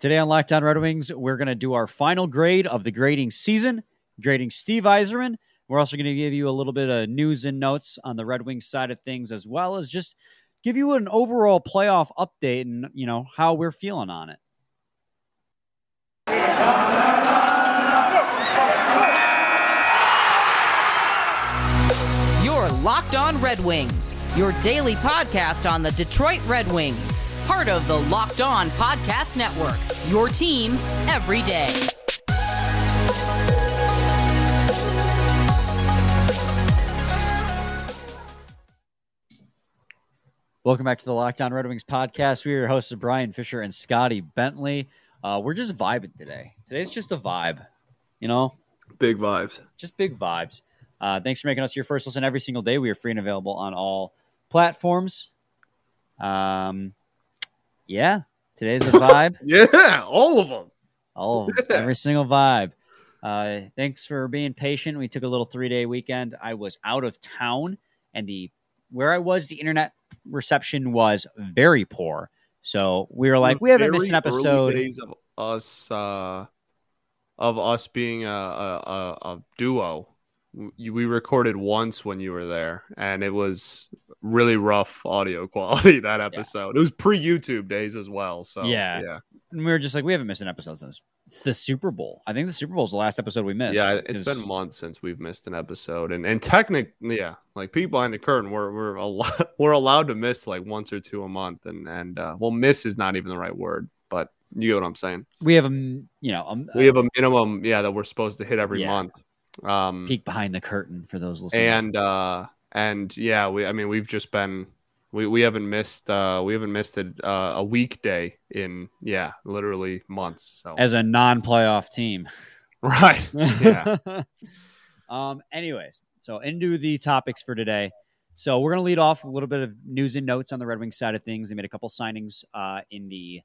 Today on Locked On Red Wings, we're going to do our final grade of the grading season, grading Steve Yzerman. We're also going to give you a little bit of news and notes on the Red Wings side of things, as well as just give you an overall playoff update and you know how we're feeling on it. Locked On Red Wings, your daily podcast on the Detroit Red Wings part of the Locked On Podcast Network. Your team every day. Welcome back to the Locked On Red Wings podcast. We are your hosts Brian Fisher and Scotty Bentley. Uh, we're just vibing today. Today's just a vibe, you know, big vibes, just big vibes. Uh, thanks for making us your first listen every single day. We are free and available on all platforms. Um, yeah, today's a vibe. yeah, all of them. All of them. Yeah. Every single vibe. Uh, thanks for being patient. We took a little three day weekend. I was out of town, and the where I was, the internet reception was very poor. So we were like, we haven't missed an episode. days of us, uh, of us being a, a, a duo we recorded once when you were there and it was really rough audio quality that episode. Yeah. it was pre-youtube days as well so yeah. yeah. And we were just like we haven't missed an episode since it's the super bowl. I think the super bowl is the last episode we missed yeah it's been months since we've missed an episode and and technically yeah like people behind the curtain we're we're a lot, we're allowed to miss like once or two a month and and uh, well miss is not even the right word but you get what i'm saying. We have a you know a, we have a minimum yeah that we're supposed to hit every yeah. month um, Peek behind the curtain for those listening. And uh, and yeah, we I mean we've just been we, we haven't missed uh, we haven't missed a, uh, a weekday in yeah literally months. So as a non-playoff team, right? Yeah. um. Anyways, so into the topics for today. So we're gonna lead off a little bit of news and notes on the Red Wings side of things. They made a couple signings uh, in the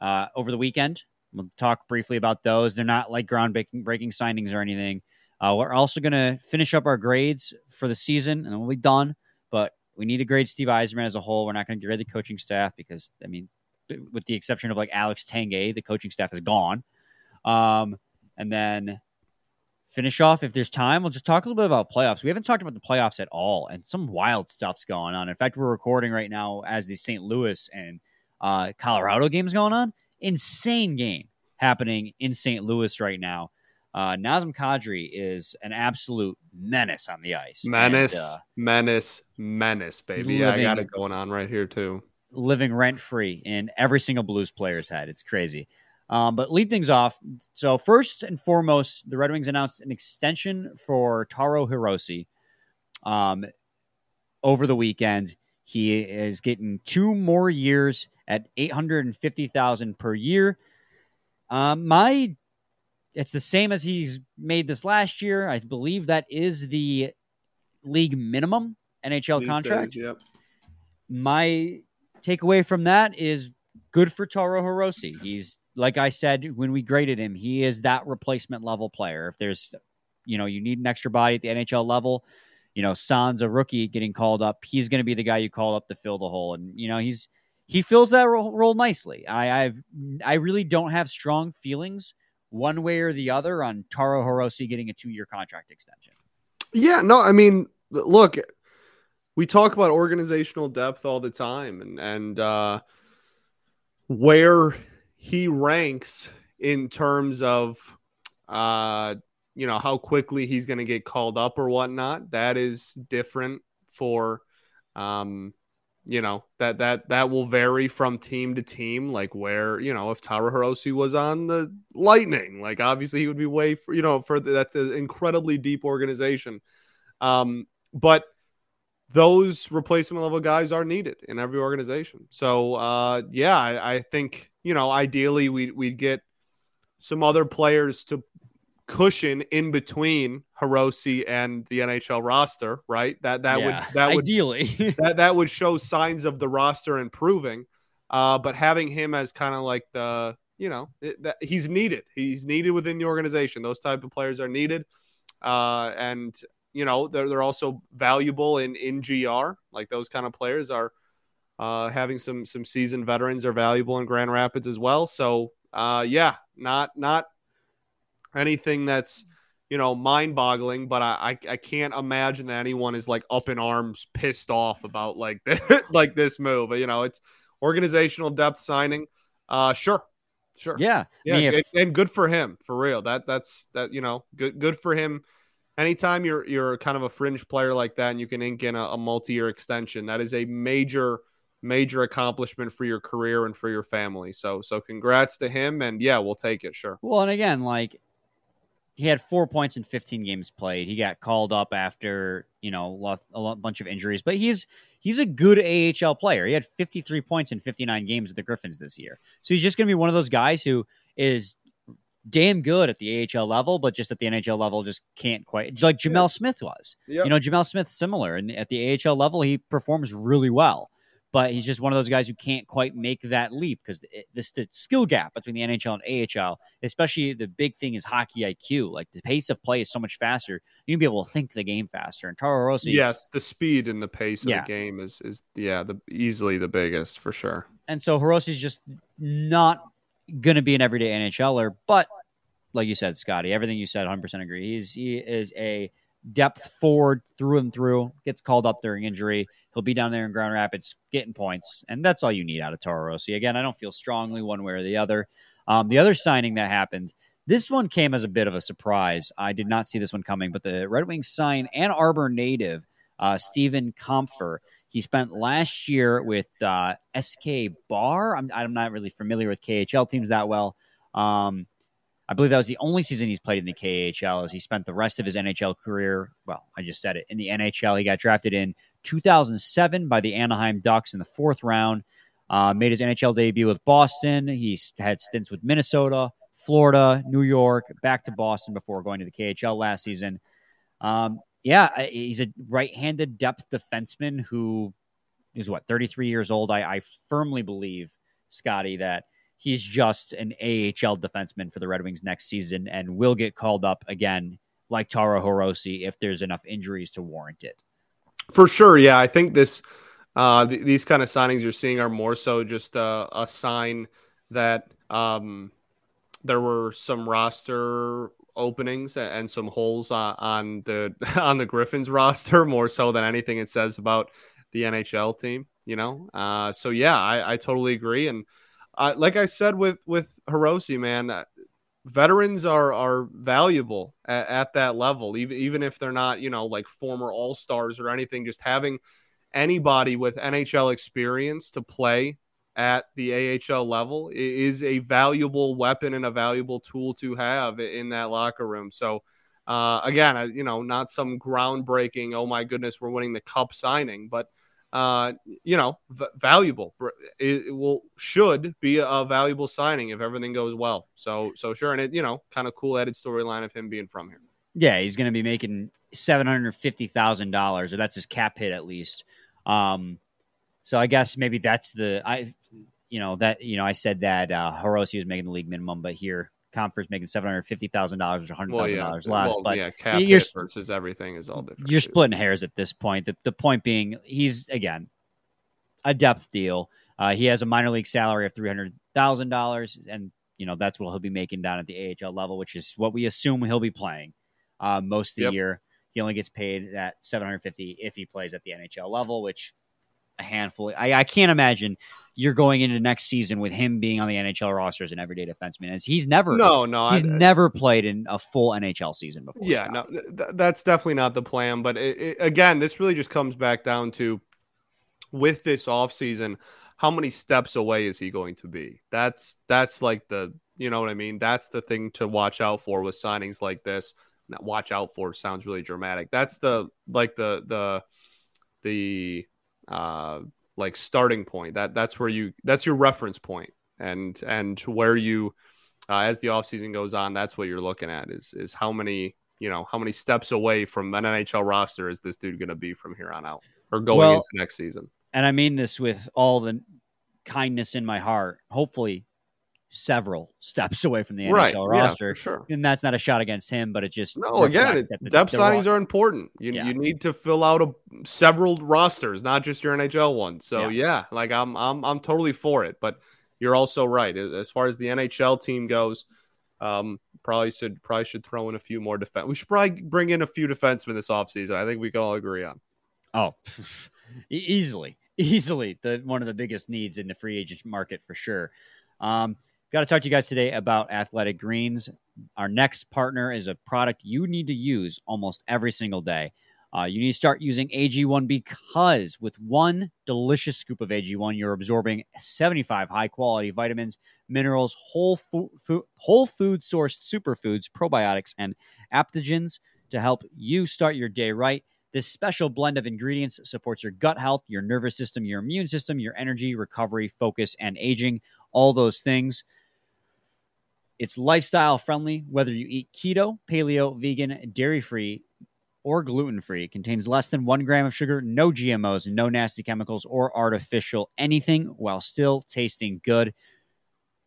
uh, over the weekend. We'll talk briefly about those. They're not like groundbreaking breaking signings or anything. Uh, we're also going to finish up our grades for the season, and we'll be done. But we need to grade Steve Yzerman as a whole. We're not going to grade the coaching staff because, I mean, with the exception of like Alex Tanguay, the coaching staff is gone. Um, and then finish off if there's time. We'll just talk a little bit about playoffs. We haven't talked about the playoffs at all, and some wild stuff's going on. In fact, we're recording right now as the St. Louis and uh, Colorado game's going on. Insane game happening in St. Louis right now. Uh, Nazem Kadri is an absolute menace on the ice. Menace, and, uh, menace, menace, baby. Yeah, I got it going on right here too. Living rent free in every single Blues player's head. It's crazy. Um, but lead things off. So first and foremost, the Red Wings announced an extension for Taro Hirose. Um, over the weekend, he is getting two more years at eight hundred and fifty thousand per year. Um, my it's the same as he's made this last year. I believe that is the league minimum NHL These contract. Days, yep. My takeaway from that is good for Taro Hirose. He's like I said when we graded him, he is that replacement level player. If there's you know, you need an extra body at the NHL level, you know, San's a rookie getting called up. He's going to be the guy you call up to fill the hole and you know, he's he fills that role, role nicely. I I've I really don't have strong feelings one way or the other on Taro Hirose getting a two year contract extension. Yeah, no, I mean, look, we talk about organizational depth all the time and, and, uh, where he ranks in terms of, uh, you know, how quickly he's going to get called up or whatnot. That is different for, um, you know that that that will vary from team to team like where you know if Taro Hirose was on the lightning like obviously he would be way for, you know for that's an incredibly deep organization. Um but those replacement level guys are needed in every organization. So uh yeah I, I think you know ideally we we'd get some other players to cushion in between Hirose and the NHL roster, right? That that yeah, would that would ideally that that would show signs of the roster improving. Uh, but having him as kind of like the you know it, that he's needed. He's needed within the organization. Those type of players are needed, uh, and you know they're they're also valuable in in GR. Like those kind of players are. Uh, having some some seasoned veterans are valuable in Grand Rapids as well. So uh, yeah, not not anything that's you know mind boggling, but I, I, I can't imagine that anyone is like up in arms, pissed off about like like this move. You know, it's organizational depth signing. Uh, sure, sure, yeah, yeah, and, and good for him for real. That that's that you know good good for him anytime you're you're kind of a fringe player like that and you can ink in a, a multi-year extension, that is a major major accomplishment for your career and for your family. So so congrats to him and yeah, we'll take it, sure. Well, and again, like he had four points in 15 games played. He got called up after you know a bunch of injuries, but he's he's a good AHL player. He had 53 points in 59 games with the Griffins this year, so he's just going to be one of those guys who is damn good at the AHL level, but just at the NHL level, just can't quite like Jamel yeah. Smith was. Yep. You know, Jamel Smith similar, and at the AHL level, he performs really well. But he's just one of those guys who can't quite make that leap because this the skill gap between the NHL and AHL, especially the big thing is hockey IQ. Like the pace of play is so much faster. You can be able to think the game faster. And Taro Hirose, yes, the speed and the pace of yeah. the game is is yeah, the easily the biggest for sure. And so Hirose's just not going to be an everyday NHLer, but like you said, Scotty, everything you said, 100% agree. He's he is a depth forward through and through. Gets called up during injury. He'll be down there in Grand Rapids getting points, and that's all you need out of Taro Hirose. Again, I don't feel strongly one way or the other. Um, the other signing that happened, this one came as a bit of a surprise. I did not see this one coming, but the Red Wings sign Ann Arbor native uh, Steven Kampfer. He spent last year with uh, Ak Bars. I'm, I'm not really familiar with KHL teams that well. Um, I believe that was the only season he's played in the KHL as he spent the rest of his NHL career. Well, I just said it in the NHL. He got drafted in 2007 by the Anaheim Ducks in the fourth round. Uh, made his NHL debut with Boston. He had stints with Minnesota, Florida, New York, back to Boston before going to the KHL last season. Um, yeah, he's a right-handed depth defenseman who is what 33 years old. I, I firmly believe, Scotty, that he's just an AHL defenseman for the Red Wings next season and will get called up again, like Taro Hirose, if there's enough injuries to warrant it. For sure, yeah. I think this uh, th- these kind of signings you're seeing are more so just a, a sign that um, there were some roster openings and some holes on, on the on the Griffins roster more so than anything it says about the NHL team. You know, uh, so yeah, I, I totally agree and uh, like I said with with Hirose, man, uh, veterans are are valuable at, at, that level, even even if they're not you know like former All Stars or anything. Just having anybody with NHL experience to play at the AHL level is a valuable weapon and a valuable tool to have in that locker room. So. Uh, again, you know, not some groundbreaking, oh my goodness, we're winning the cup signing, but uh, you know, v- valuable. It, will should be a valuable signing if everything goes well. So so sure, and it you know, kind of cool added storyline of him being from here. Yeah, he's going to be making seven hundred fifty thousand dollars, or that's his cap hit at least. Um, so I guess maybe that's the I, you know that you know I said that uh, Hirose was making the league minimum, but here Kampfer's making seven hundred fifty thousand dollars or hundred thousand dollars less. Well, but yeah, cap you're, versus everything is all different. You're too. splitting hairs at this point. The, the point being, he's again a depth deal. Uh, he has a minor league salary of three hundred thousand dollars, and you know that's what he'll be making down at the AHL level, which is what we assume he'll be playing uh, most of the yep. year. He only gets paid at seven hundred fifty if he plays at the NHL level, which a handful. I, I can't imagine you're going into next season with him being on the NHL roster as an everyday defenseman. As he's never, no, no, he's I, never played in a full NHL season before. Yeah, Scott. no, th- that's definitely not the plan. But it, it, again, this really just comes back down to with this offseason, how many steps away is he going to be? That's that's like the you know what I mean. That's the thing to watch out for with signings like this. Not watch out for sounds really dramatic. That's the like the the the uh, like starting point. That that's where you that's your reference point, and and where you uh, as the offseason goes on, that's what you're looking at is is how many you know how many steps away from an NHL roster is this dude going to be from here on out or going well, into next season. And I mean this with all the kindness in my heart. Hopefully, several steps away from the right. NHL roster. Yeah, sure. And that's not a shot against him, but it just no. Again, the, depth the signings are important. You, yeah. you need to fill out a, several rosters, not just your NHL one. So yeah. yeah, like I'm I'm I'm totally for it. But you're also right. As far as the NHL team goes, um, probably should probably should throw in a few more defense. We should probably bring in a few defensemen this offseason. I think we can all agree on. Oh, easily, easily the one of the biggest needs in the free agent market for sure. Um, got to talk to you guys today about Athletic Greens. Our next partner is a product you need to use almost every single day. Uh, you need to start using AG1 because with one delicious scoop of AG1, you're absorbing 75 high quality vitamins, minerals, whole food, food, whole food sourced superfoods, probiotics, and adaptogens to help you start your day right. This special blend of ingredients supports your gut health, your nervous system, your immune system, your energy, recovery, focus, and aging, all those things. It's lifestyle friendly, whether you eat keto, paleo, vegan, dairy free, or gluten free. Contains less than one gram of sugar, no GMOs, no nasty chemicals or artificial anything while still tasting good.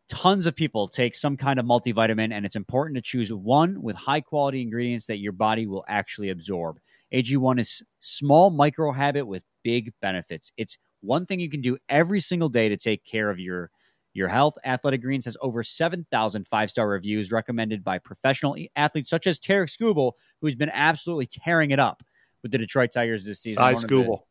Tons of people take some kind of multivitamin, and it's important to choose one with high quality ingredients that your body will actually absorb. AG1 is small micro habit with big benefits. It's one thing you can do every single day to take care of your your health. Athletic Greens has over 7,000 five star reviews recommended by professional athletes such as Tarik Skubal, who's been absolutely tearing it up with the Detroit Tigers this season. Cy Skubal.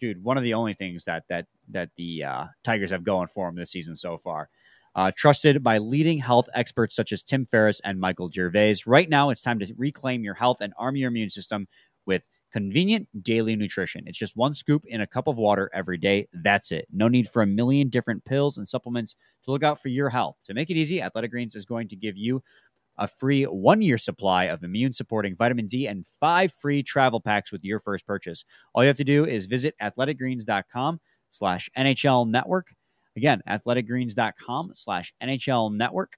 Dude, one of the only things that that that the uh, Tigers have going for them this season so far. Uh, trusted by leading health experts such as Tim Ferriss and Michael Gervais. Right now, it's time to reclaim your health and arm your immune system with convenient daily nutrition. It's just one scoop in a cup of water every day. That's it. No need for a million different pills and supplements to look out for your health. To make it easy, Athletic Greens is going to give you a free one year supply of immune supporting vitamin D and five free travel packs with your first purchase. All you have to do is visit athleticgreens.com slash NHL network. Again, athleticgreens.com slash NHL network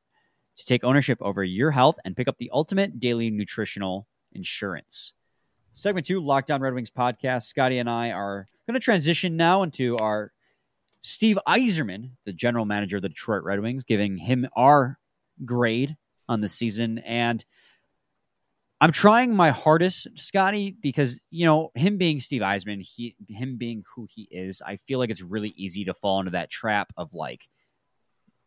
to take ownership over your health and pick up the ultimate daily nutritional insurance. Segment two, Locked On Red Wings podcast. Scotty and I are going to transition now into our Steve Yzerman, the general manager of the Detroit Red Wings, giving him our grade on the season. And I'm trying my hardest, Scotty, because you know him being Steve Yzerman, he him being who he is. I feel like it's really easy to fall into that trap of like,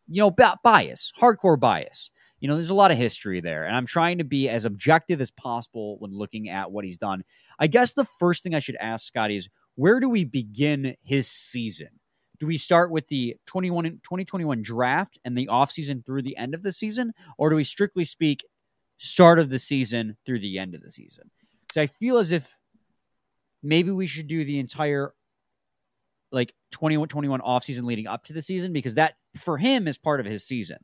you know, bias, hardcore bias you know, there's a lot of history there. And I'm trying to be as objective as possible when looking at what he's done. I guess the first thing I should ask Scotty is where do we begin his season? Do we start with the 21, 2021 draft and the offseason through the end of the season? Or do we strictly speak start of the season through the end of the season? Because I feel as if maybe we should do the entire like 21 21 offseason leading up to the season because that for him is part of his season.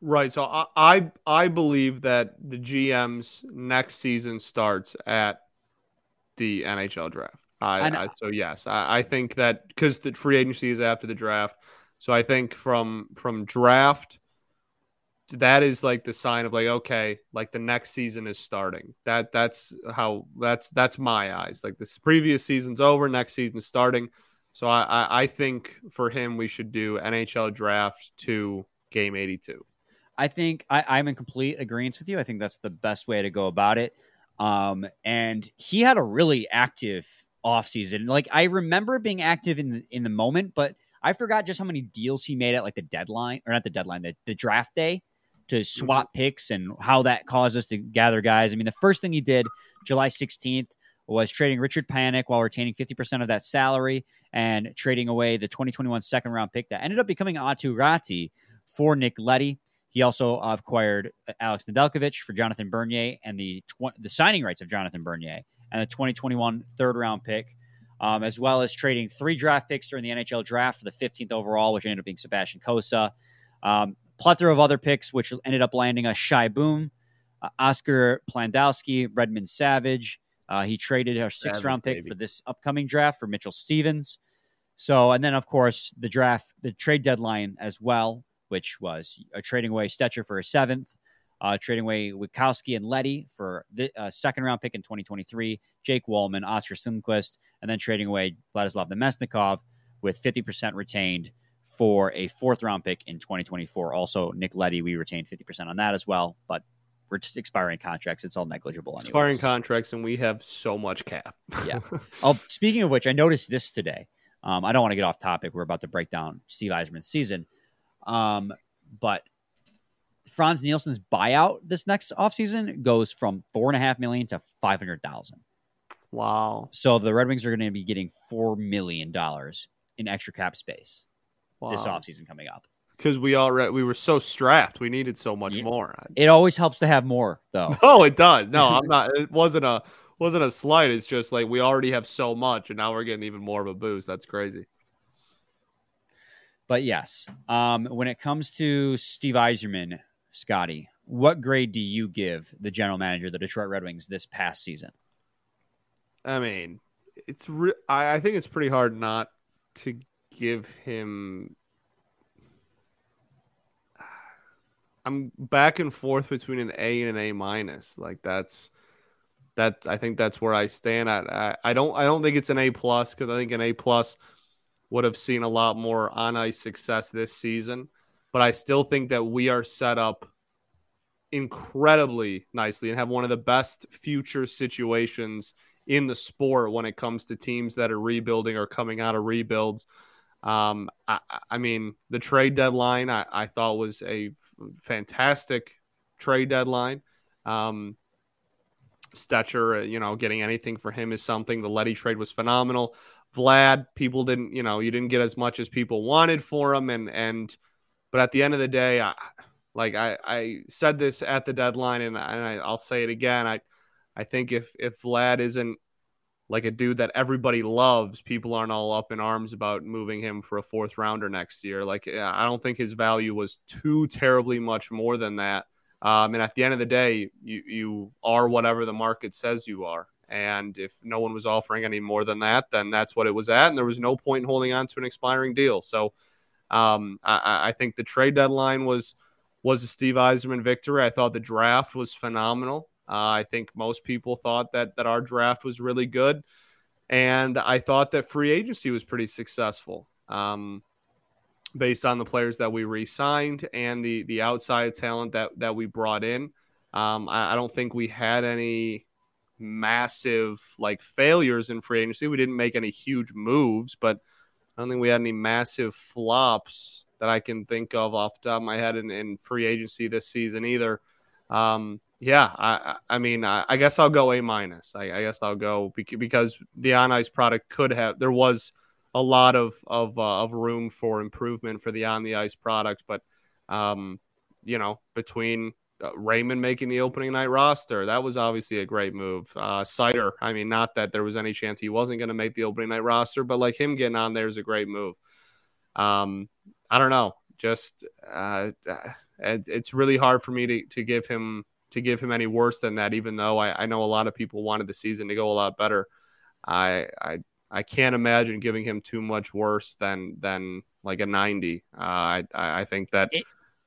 Right. So I, I, I believe that the GM's next season starts at the NHL draft. I, I so yes, I, I think that because the free agency is after the draft. So I think from from draft, that is like the sign of like okay, like the next season is starting. That that's how that's that's my eyes. Like this previous season's over, next season's starting. So I, I, I think for him we should do NHL draft to game eighty two. I think I, am in complete agreement with you. I think that's the best way to go about it. Um, and he had a really active offseason. Like I remember being active in the, in the moment, but I forgot just how many deals he made at like the deadline or not the deadline, the, the draft day to swap mm-hmm. picks and how that caused us to gather guys. I mean, the first thing he did July 16th was trading Richard Panik while retaining 50% of that salary and trading away the 2021 second round pick that ended up becoming Aatu Raty for Nick Leddy. He also acquired Alex Nedeljkovic for Jonathan Bernier and the tw- the signing rights of Jonathan Bernier and the 2021 third round pick, um, as well as trading three draft picks during the NHL draft for the 15th overall, which ended up being Sebastian Cossa. Um, plethora of other picks, which ended up landing a Shai Buium, uh, Oscar Plandowski, Redmond Savage. Uh, he traded a sixth round pick baby. for this upcoming draft for Mitchell Stevens. So, and then of course the draft, the trade deadline as well which was uh, trading away Stecher for a seventh, uh, trading away Witkowski and Leddy for the uh, second round pick in 2023, Jake Walman, Oskar Sundqvist, and then trading away Vladislav Namestnikov with 50% retained for a fourth round pick in 2024. Also, Nick Leddy, we retained 50% on that as well, but we're just expiring contracts. It's all negligible. Anyways. Expiring contracts, and we have so much cap. yeah. Oh, speaking of which, I noticed this today. Um, I don't want to get off topic. We're about to break down Steve Yzerman's season. Um, but Frans Nielsen's buyout this next offseason goes from four and a half million to five hundred thousand. Wow. So the Red Wings are going to be getting four million dollars in extra cap space wow. this offseason coming up. Because we already we were so strapped, we needed so much Yeah. more. It always helps to have more, though. No, it does. No, I'm not. It wasn't a wasn't a slight. It's just like we already have so much, and now we're getting even more of a boost. That's crazy. But yes, um, when it comes to Steve Yzerman, Scotty, what grade do you give the general manager of the Detroit Red Wings this past season? I mean, it's re- I, I think it's pretty hard not to give him. I'm back and forth between an A and an A minus. Like that's that. I think that's where I stand at. I, I don't. I don't think it's an A plus because I think an A plus would have seen a lot more on ice success this season. But I still think that we are set up incredibly nicely and have one of the best future situations in the sport when it comes to teams that are rebuilding or coming out of rebuilds. Um, I, I mean, the trade deadline I, I thought was a f- fantastic trade deadline. Um, Stecher, you know, getting anything for him is something. The Leddy trade was phenomenal. Vlad, people didn't, you know, you didn't get as much as people wanted for him, and and, but at the end of the day, I, like I, I said this at the deadline, and, and I, I'll say it again. I, I think if if Vlad isn't like a dude that everybody loves, people aren't all up in arms about moving him for a fourth rounder next year. Like I don't think his value was too terribly much more than that. Um, and at the end of the day, you you are whatever the market says you are. And if no one was offering any more than that, then that's what it was at. And there was no point in holding on to an expiring deal. So um, I, I think the trade deadline was was a Steve Yzerman victory. I thought the draft was phenomenal. Uh, I think most people thought that that our draft was really good, and I thought that free agency was pretty successful, um, based on the players that we re-signed and the the outside talent that that we brought in. Um, I, I don't think we had any massive like failures in free agency. We didn't make any huge moves, but I don't think we had any massive flops that I can think of off the top of my head in, in free agency this season either. Um, yeah, I, I mean, I, I, guess I'll go A minus. I, I, guess I'll go because the on ice product could have there was a lot of of uh, of room for improvement for the on the ice product, but um, you know, between Raymond making the opening night roster, that was obviously a great move. Uh, Seider, I mean, not that there was any chance he wasn't going to make the opening night roster, but like him getting on there is a great move. Um, I don't know, just uh, it's really hard for me to, to give him to give him any worse than that. Even though I, I know a lot of people wanted the season to go a lot better, I I I can't imagine giving him too much worse than than like a ninety. Uh, I I think that it,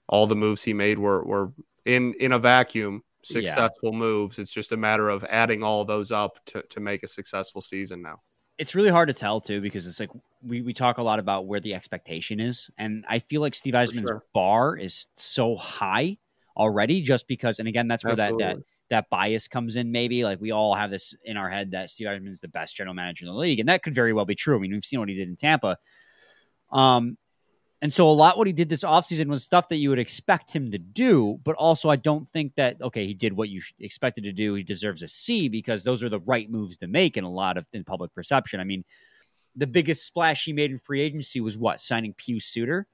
all the moves he made were were in in a vacuum successful yeah. moves. It's just a matter of adding all those up to to make a successful season now it's really hard to tell too because it's like we, we talk a lot about where the expectation is and i feel like steve yzerman's sure. bar is so high already just because and again that's where that, that that bias comes in maybe like we all have this in our head that steve yzerman's the best general manager in the league and that could very well be true i mean we've seen what he did in tampa um and so a lot what he did this offseason was stuff that you would expect him to do, but also I don't think that okay, he did what you expected to do. He deserves a C because those are the right moves to make in a lot of in public perception. I mean, the biggest splash he made in free agency was what signing Pius Suter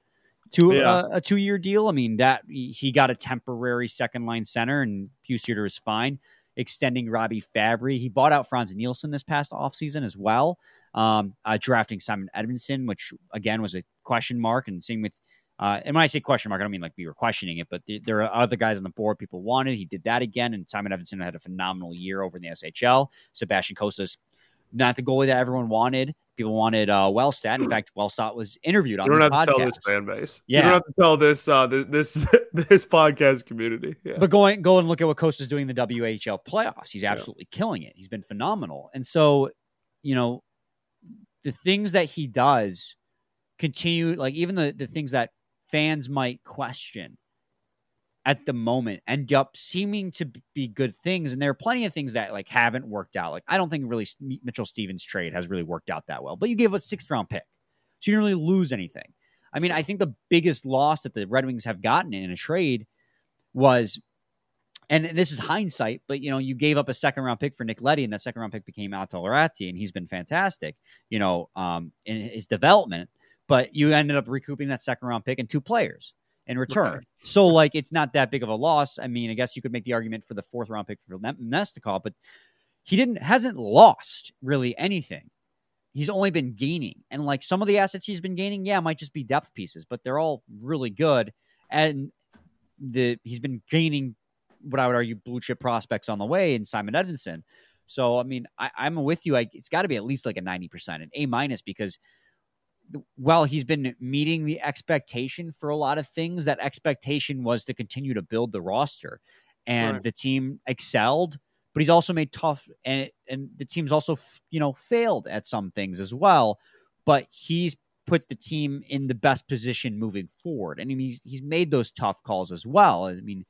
to yeah. a, a two year deal. I mean that he got a temporary second line center, and Pius Suter is fine. Extending Robby Fabbri, he bought out Frans Nielsen this past offseason as well um, uh, drafting Simon Edvinsson, which again was a question mark, and same with. Uh, and when I say question mark, I don't mean like we were questioning it, but the, there are other guys on the board people wanted. He did that again, and Simon Edvinsson had a phenomenal year over in the SHL. Sebastian Cossa's, not the goalie that everyone wanted. People wanted uh, Wallstedt. In fact, Wallstedt was interviewed on you don't have podcast. to tell this fan base. Yeah. You don't have to tell this uh, this this podcast community. Yeah. But going go and look at what Cossa's doing in the WHL playoffs. He's absolutely yeah. killing it. He's been phenomenal. And so, you know, the things that he does continue like even the, the things that fans might question at the moment end up seeming to be good things and there are plenty of things that like haven't worked out like i don't think really mitchell stevens trade has really worked out that well but you gave a sixth round pick So you didn't really lose anything. I mean, I think the biggest loss that the Red Wings have gotten in a trade was, and this is hindsight, but you know, you gave up a second round pick for Nick Leddy, and that second round pick became Aatu Raty, and he's been fantastic, you know, um, in his development. But you ended up recouping that second round pick and two players in return. Right. So, like, it's not that big of a loss. I mean, I guess you could make the argument for the fourth round pick for Namestnikov, but he didn't hasn't lost really anything. He's only been gaining, and like some of the assets he's been gaining, yeah, might just be depth pieces, but they're all really good. And the he's been gaining what I would argue blue chip prospects on the way in Simon Edvinsson. So, I mean, I, I'm with you. I, it's got to be at least like a 90%, an A minus, because while he's been meeting the expectation for a lot of things, that expectation was to continue to build the roster. And Right. the team excelled, but he's also made tough and and the team's also you know failed at some things as well. But he's put the team in the best position moving forward. And he's he's made those tough calls as well. I mean,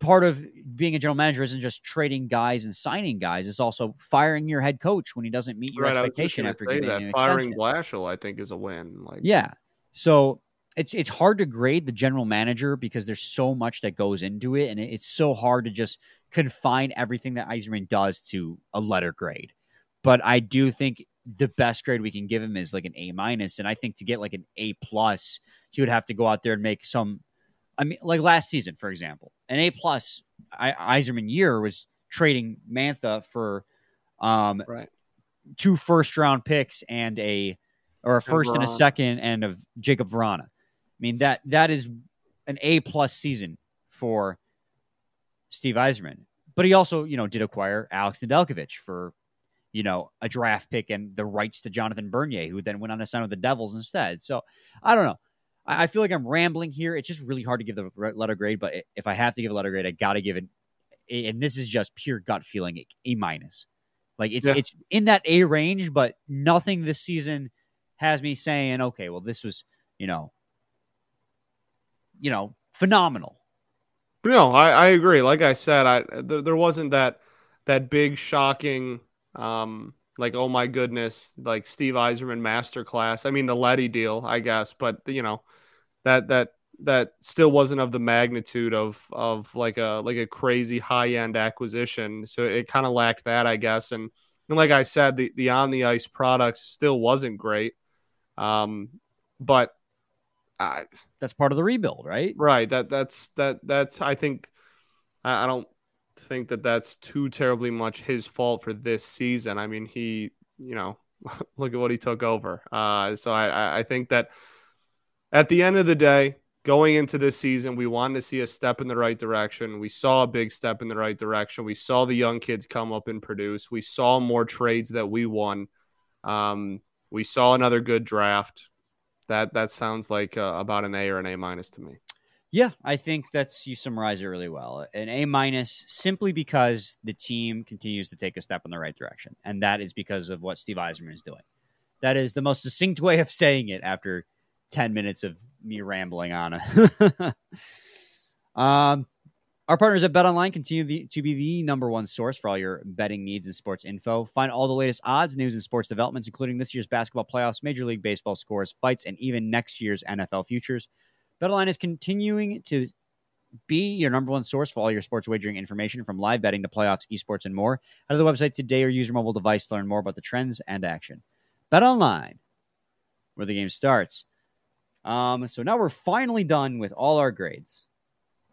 part of being a general manager isn't just trading guys and signing guys; it's also firing your head coach when he doesn't meet your Right, I was just expectation after giving that an firing. Blashill, I think, is a win. Like, Yeah. So it's it's hard to grade the general manager because there's so much that goes into it, and it's so hard to just confine everything that Yzerman does to a letter grade. But I do think the best grade we can give him is like an A minus, and I think to get like an A plus, he would have to go out there and make some. I mean, like last season, for example, an A plus I- Yzerman year was trading Mantha for um, right. two first round picks and a or a first and a second and of Jakub Vrana. I mean that that is an A plus season for Steve Yzerman. But he also, you know, did acquire Alex Nedeljkovic for, you know, a draft pick and the rights to Jonathan Bernier, who then went on to sign with the Devils instead. So I don't know. I, I feel like I'm rambling here. It's just really hard to give the letter grade, but if I have to give a letter grade, I got to give it. And this is just pure gut feeling, A minus. Like it's Yeah. it's in that A range, but nothing this season has me saying, okay, well, this was, you know, you know, phenomenal. No, I, I agree. Like I said, I there, there wasn't that that big shocking um like oh my goodness like Steve Yzerman masterclass. I mean the Leddy deal, I guess, but you know that that that still wasn't of the magnitude of of like a like a crazy high end acquisition. So it kind of lacked that, I guess. And and like I said, the the on the ice product still wasn't great. Um, but I That's part of the rebuild, right? Right. That that's that that's I think I, I don't think that that's too terribly much his fault for this season. I mean, he you know look at what he took over. Uh, so I I- I think that at the end of the day, going into this season, we wanted to see a step in the right direction. We saw a big step in the right direction. We saw the young kids come up and produce. We saw more trades that we won. Um, we saw another good draft. That that sounds like uh, about an A or an A minus to me. Yeah, I think that's you summarize it really well. An A minus simply because the team continues to take a step in the right direction, and that is because of what Steve Yzerman is doing. That is the most succinct way of saying it after ten minutes of me rambling on it. um, our partners at BetOnline continue the, to be the number one source for all your betting needs and sports info. Find all the latest odds, news, and sports developments, including this year's basketball playoffs, Major League Baseball scores, fights, and even next year's NFL futures. BetOnline is continuing to be your number one source for all your sports wagering information from live betting to playoffs, esports, and more. Head to the website today or use your mobile device to learn more about the trends and action. BetOnline, where the game starts. Um, so now we're finally done with all our grades.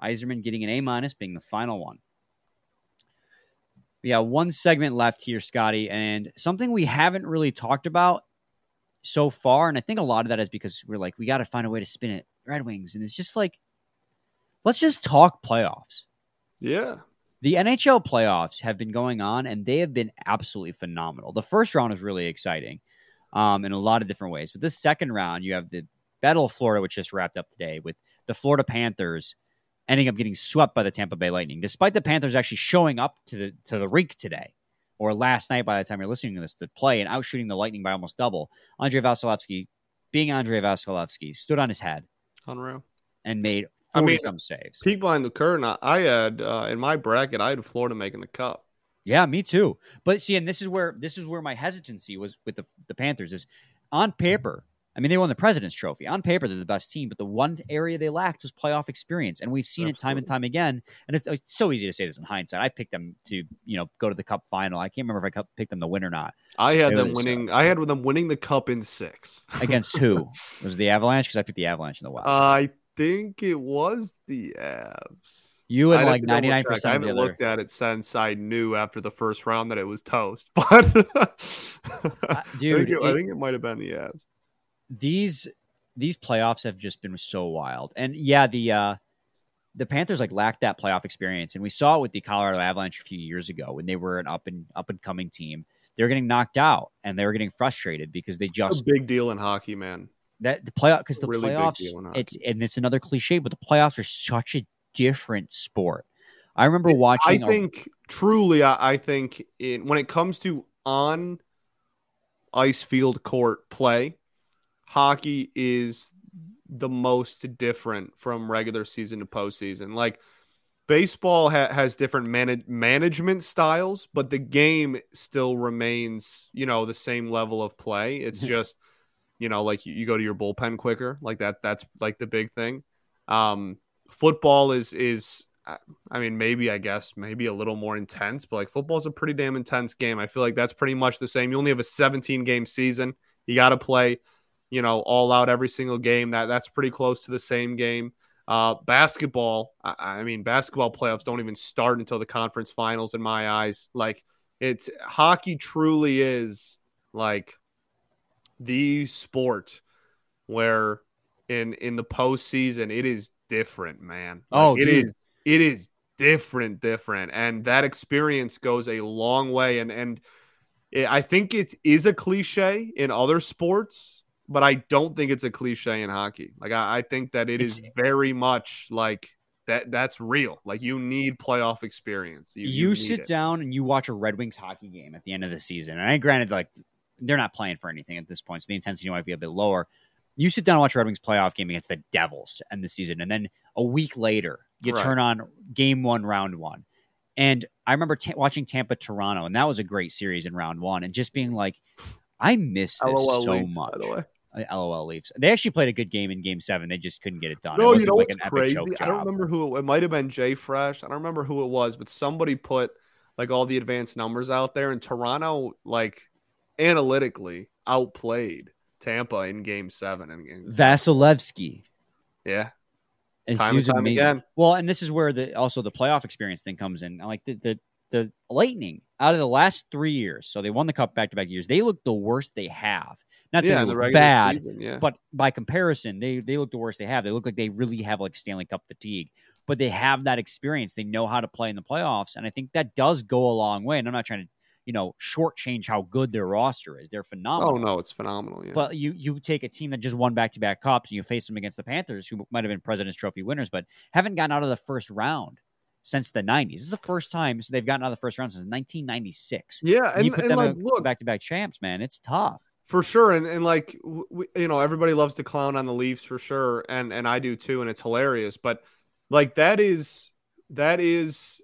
Yzerman getting an A minus, being the final one. We got one segment left here, Scotty, and something we haven't really talked about so far, and I think a lot of that is because we're like, we got to find a way to spin it Red Wings, and it's just like, let's just talk playoffs. Yeah. The NHL playoffs have been going on, and they have been absolutely phenomenal. The first round was really exciting um, in a lot of different ways, but this second round, you have the Battle of Florida, which just wrapped up today, with the Florida Panthers ending up getting swept by the Tampa Bay Lightning, despite the Panthers actually showing up to the to the rink today or last night by the time you're listening to this to play and outshooting the Lightning by almost double. Andrei Vasilevskiy, being Andrei Vasilevskiy, stood on his head Unreal. and made I mean, some saves. Peek behind the curtain. I, I had uh, in my bracket, I had Florida making the cup. Yeah, me too. But see, and this is where this is where my hesitancy was with the, the Panthers is on paper. I mean, they won the President's Trophy. On paper, they're the best team, but the one area they lacked was playoff experience, and we've seen it time and time again. And it's, it's so easy to say this in hindsight. I picked them to you know go to the Cup final. I can't remember if I picked them to win or not. I had It them was, uh, winning. I had them winning the cup in six. Against who was it the Avalanche? Because I picked the Avalanche in the West. I think it was the Avs. you and like ninety nine percent. I percent of the haven't looked at it since I knew after the first round that it was toast. But I, dude, think it, I it- think it might have been the Avs. These these playoffs have just been so wild. And yeah, the uh the Panthers like lacked that playoff experience. And we saw it with the Colorado Avalanche a few years ago when they were an up and up and coming team. They were getting knocked out and they were getting frustrated because they It's a just big deal in hockey, man. that the playoff because the Really big playoffs deal in it's and it's another cliche, but the playoffs are such a different sport. I remember watching I think truly, I, I think in, when it comes to on ice field court play, hockey is the most different from regular season to postseason. Like baseball ha- has different manage- management styles, but the game still remains, you know, the same level of play. It's just, you know, like you, you go to your bullpen quicker, like that. That's like the big thing. Um, football is is I- I mean, maybe I guess maybe a little more intense, but like football's a pretty damn intense game. I feel like that's pretty much the same. You only have a 17 game season. You got to play, you know, all out every single game. That that's pretty close to the same game. Uh, basketball, I, I mean, basketball playoffs don't even start until the conference finals. In my eyes, like it's hockey truly is like the sport where in in the postseason it is different, man. Like, Oh, it dude. is it is different, different, and that experience goes a long way. And and it, I think it is a cliche in other sports, but I don't think it's a cliche in hockey. Like I, I think that it is It's- very much like that. That's real. Like you need playoff experience. You, you, need sit it. down and you watch a Red Wings hockey game at the end of the season. And I granted, like they're not playing for anything at this point, so the intensity might be a bit lower. You sit down and watch Red Wings playoff game against the Devils to end the season, and then a week later, you Right. turn on game one, round one. And I remember ta- watching Tampa Toronto, and that was a great series in round one, and just being like, I miss this LOL so Leafs, much. By the way. Uh, LOL Leafs. They actually played a good game in game seven. They just couldn't get it done. No, you know like what's crazy? I don't remember who it, it might have been JFresh. I don't remember who it was, but somebody put like all the advanced numbers out there, and Toronto like analytically outplayed Tampa in Game Seven. And, and Vasilevskiy. yeah, Time and time amazing. again. Well, and this is where the also the playoff experience thing comes in. Like the the the Lightning out of the last three years, so they won the cup back to back years. They look the worst they have. Not that yeah, they the bad, season, yeah. but by comparison, they they look the worst they have. They look like they really have like Stanley Cup fatigue, but they have that experience. They know how to play in the playoffs, and I think that does go a long way. And I'm not trying to you know shortchange how good their roster is. They're phenomenal. oh no, it's phenomenal. Yeah. But you you take a team that just won back to back cups and you face them against the Panthers, who might have been President's Trophy winners, but haven't gotten out of the first round since the '90s. This is the first time they've gotten out of the first round since 1996. yeah, And, and, you put and them like, look, back to back champs, man. It's tough. for sure and, and like w- w- you know everybody loves to clown on the leafs for sure and and i do too and it's hilarious but like that is that is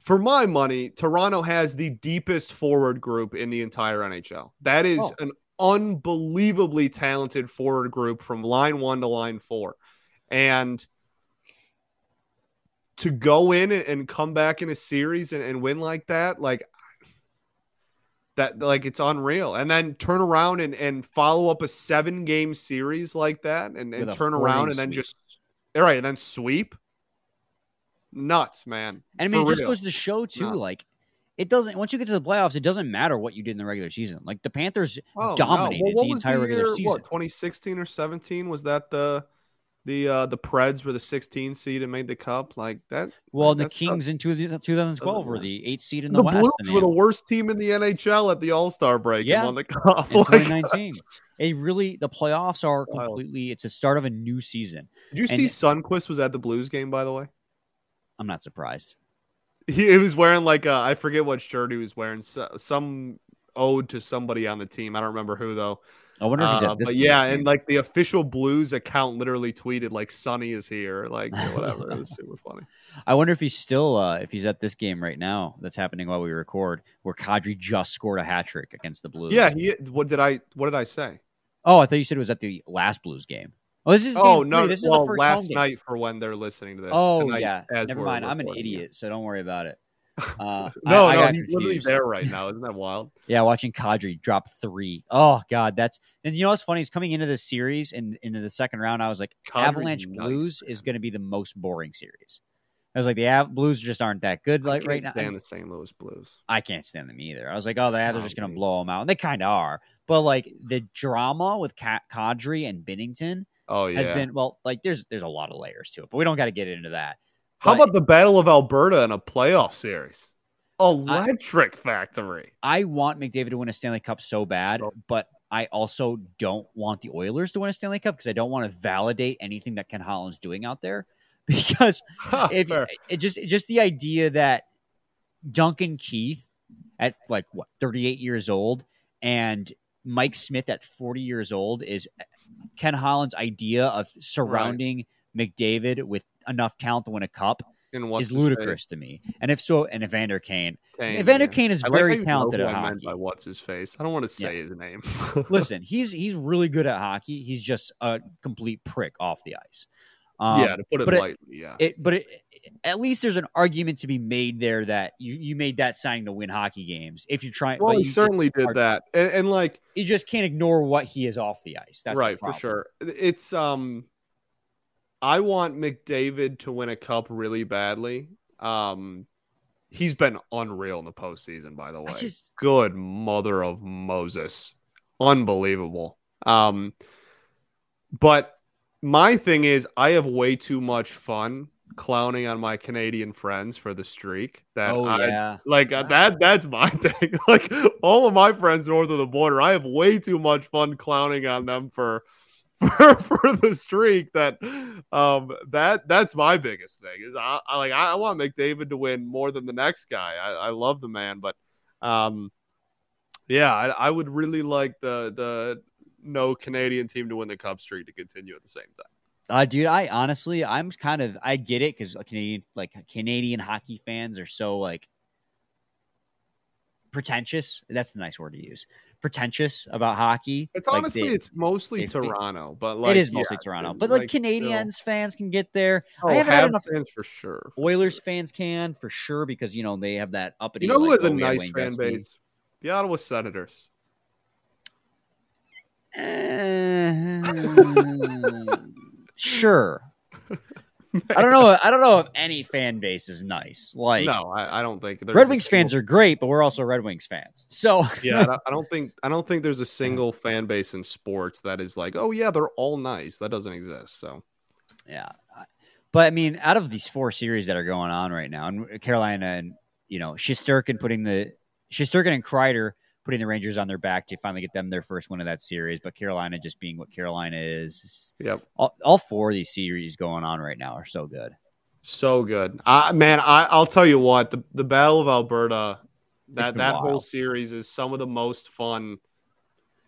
for my money toronto has the deepest forward group in the entire nhl that is Oh. an unbelievably talented forward group from line one to line four and to go in and- and come back in a series and, and win like that like that like it's unreal and then turn around and, and follow up a seven game series like that and, and turn around and then just all right and then sweep nuts man And I mean, it just real. goes to show too, No. like it doesn't. Once you get to the playoffs, it doesn't matter what you did in the regular season. Like the Panthers Oh, no. dominated Well, the entire regular year, season. what 2016 or 17 was that the the uh the preds were the 16 seed and made the cup like that Well, like, the Kings in two, 2012 were the eighth seed in the, the, West. blues were the worst team in the nhl at the all-star break Yeah. and won the cup in Like, 2019. It really the playoffs are completely. It's a start of a new season. did you see And- sundqvist was at the blues game by the way I'm not surprised. He, he was wearing like a, I forget what shirt he was wearing. So, some ode to somebody on the team. I don't remember who though. I wonder if he's Uh, at this. but yeah, and like the official Blues account literally tweeted like "Sonny is here," like whatever. it was super funny. I wonder if he's still uh, if he's at this game right now that's happening while we record, where Kadri just scored a hat trick against the Blues. Yeah, he. What did I? What did I say? Oh, I thought you said it was at the last Blues game. Oh, this is Oh no! This well, is the first last night for when they're listening to this. Oh Tonight, yeah, never mind. I'm an idiot, so don't worry about it. Uh, No, I, I no, he's literally there right now. Isn't that wild? Yeah, watching Kadri drop three. Oh God, that's and you know what's funny is coming into this series and into the second round, I was like, Kadri's Avalanche nice, Blues man. is going to be the most boring series. I was like, the Av- Blues just aren't that good I like can't right now. stand the St. Louis Blues. I can't stand them either. I was like, oh, the Oh, just going to blow them out. And they kind of are. But like the drama with Ka- Kadri and Binnington Oh yeah. has been well, like there's there's a lot of layers to it, but we don't got to get into that. How but- about the Battle of Alberta in a playoff series? Electric Factory. I want McDavid to win a Stanley Cup so bad, So- but I also don't want the Oilers to win a Stanley Cup because I don't want to validate anything that Ken Holland's doing out there. Because if Fair. it just just the idea that Duncan Keith at like what 38 years old and Mike Smith at 40 years old is Ken Holland's idea of surrounding McDavid with enough talent to win a cup is face? ludicrous to me. And if so, and Evander Kane, Kane, Evander yeah. Kane is I very know talented at hockey. By what's his face? I don't want to say his name. Listen, he's he's really good at hockey. He's just a complete prick off the ice. Um, yeah, to put it but it- lightly, yeah. it, but it, at least there's an argument to be made there that you, you made that signing to win hockey games. If you're trying, well, he you, certainly did that, and, and like you just can't ignore what he is off the ice. That's right for sure. It's um, I want McDavid to win a cup really badly. Um, he's been unreal in the postseason. By the way, just good mother of Moses. Unbelievable. Um, but my thing is, I have way too much fun clowning on my Canadian friends for the streak. That oh I, yeah, like uh, that. That's my thing. like all of my friends north of the border, I have way too much fun clowning on them for. For, for the streak that um that that's my biggest thing is I, I like I want McDavid to win more than the next guy I, I love the man but um yeah, I, I would really like the the no Canadian team to win the cup streak to continue at the same time. uh, dude. I honestly, I'm kind of I get it because Canadian like Canadian hockey fans are so like pretentious. That's the nice word to use. Pretentious about hockey. It's Like, honestly they- it's mostly Toronto, but like it is mostly yeah, Toronto, but like, still- Canadians fans can get there. oh, I haven't had enough fans for sure. Oilers fans can for sure because you know they have that uppity. You know who like, has a nice fan base? The Ottawa Senators. Eh, sure. I don't know. I don't know if any fan base is nice. Like no, I, I don't think Red Wings single- fans are great, but we're also Red Wings fans. So yeah, I don't- think I don't think there's a single fan base in sports that is like, oh yeah, they're all nice. That doesn't exist. So yeah. But I mean, out of these four series that are going on right now, and Carolina and you know Shesterkin putting the Shesterkin and Kreider putting the Rangers on their back to finally get them their first win of that series, but Carolina just being what Carolina is. yep, All, all four of these series going on right now are so good. so good. I man, I, I'll tell you what the the Battle of Alberta. That that whole series is some of the most fun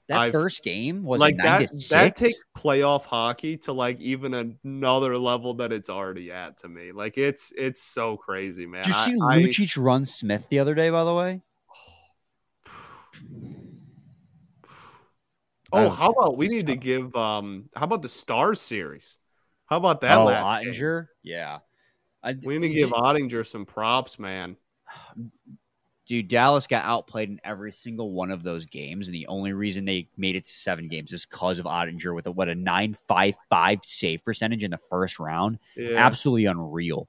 That I've- first game was like that that takes playoff hockey to like even another level that it's already at to me. Like it's it's so crazy, man. Did you I- see I- Lucic run Smith the other day? By the way, oh, how about we need to give um how about the Stars series? How about that? oh? Oettinger, yeah. I, We need to give Oettinger some props, man. dude, Dallas got outplayed in every single one of those games, and the only reason they made it to seven games is because of Oettinger with a what a nine five five save percentage in the first round. Yeah. Absolutely unreal.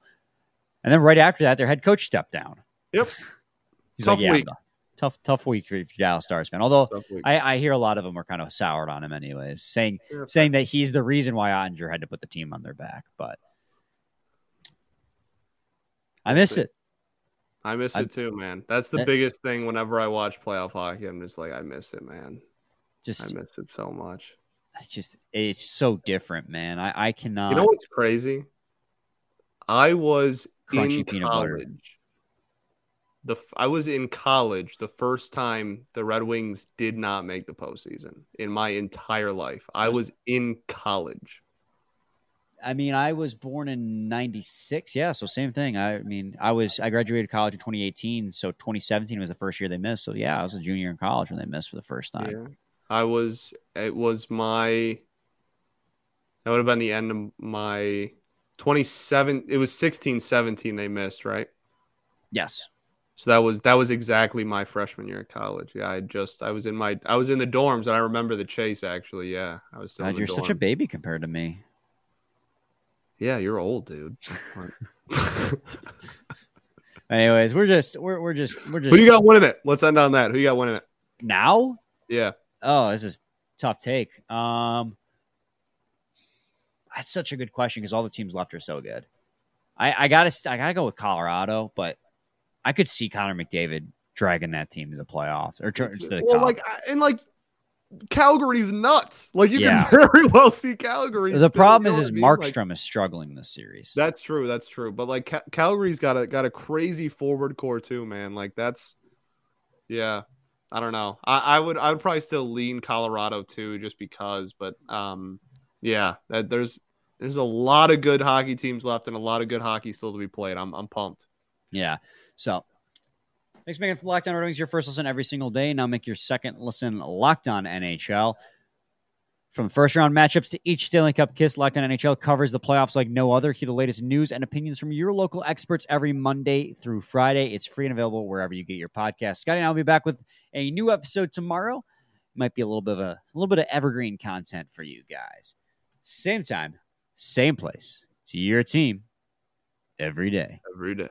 And then right after that, their head coach stepped down. Yep. He's Tough like, yeah, week. Tough, tough week for, for Dallas Stars fan. Although I, I hear a lot of them are kind of soured on him, anyways, saying saying that he's the reason why Oettinger had to put the team on their back. But I miss it. I miss I- it too, man. That's the That- biggest thing whenever I watch playoff hockey. I'm just like, I miss it, man. Just, I miss it so much. it's just, it's so different, man. I, I cannot. you know what's crazy? I was Crunchy in peanut butter. The I was in college the first time the Red Wings did not make the postseason in my entire life. I was in college. I mean, I was born in '96. Yeah, so same thing. I mean, I was I graduated college in 2018, so 2017 was the first year they missed. So yeah, I was a junior in college when they missed for the first time. Yeah. I was. It was my. That would have been the end of my 27. It was 16, 17 they missed, right? Yes. So that was that was exactly my freshman year at college. Yeah, I just I was in my I was in the dorms and I remember the chase actually. Yeah, I was still. God, in the you're dorm. such a baby compared to me. Yeah, you're old, dude. Anyways, we're just we're we're just we're just Who you got winning it? Let's end on that. Who you got winning it? now. Yeah. Oh, this is tough take. Um, that's such a good question because all the teams left are so good. I, I gotta I gotta go with Colorado, but I could see Connor McDavid dragging that team to the playoffs or to the Well, like and like Calgary's nuts. Like you Yeah. can very well see Calgary. the still, problem you is, know is I mean? Like, Markstrom is struggling this series. that's true. That's true. But like Ca- Calgary's got a got a crazy forward core too, man. Like that's yeah. I don't know. I, I would I would probably still lean Colorado too, just because. But um, yeah, that, there's there's a lot of good hockey teams left and a lot of good hockey still to be played. I'm I'm pumped. Yeah. So thanks Megan, for On Red Wings your first listen every single day. Now make your second listen Locked On NHL. From first round matchups to each Stanley Cup kiss, Locked On NHL covers the playoffs like no other. Hear the latest news and opinions from your local experts every Monday through Friday. It's free and available wherever you get your podcast. Scotty and I will be back with a new episode tomorrow. Might be a little bit of a, a little bit of evergreen content for you guys. Same time, same place. To your team every day. Every day.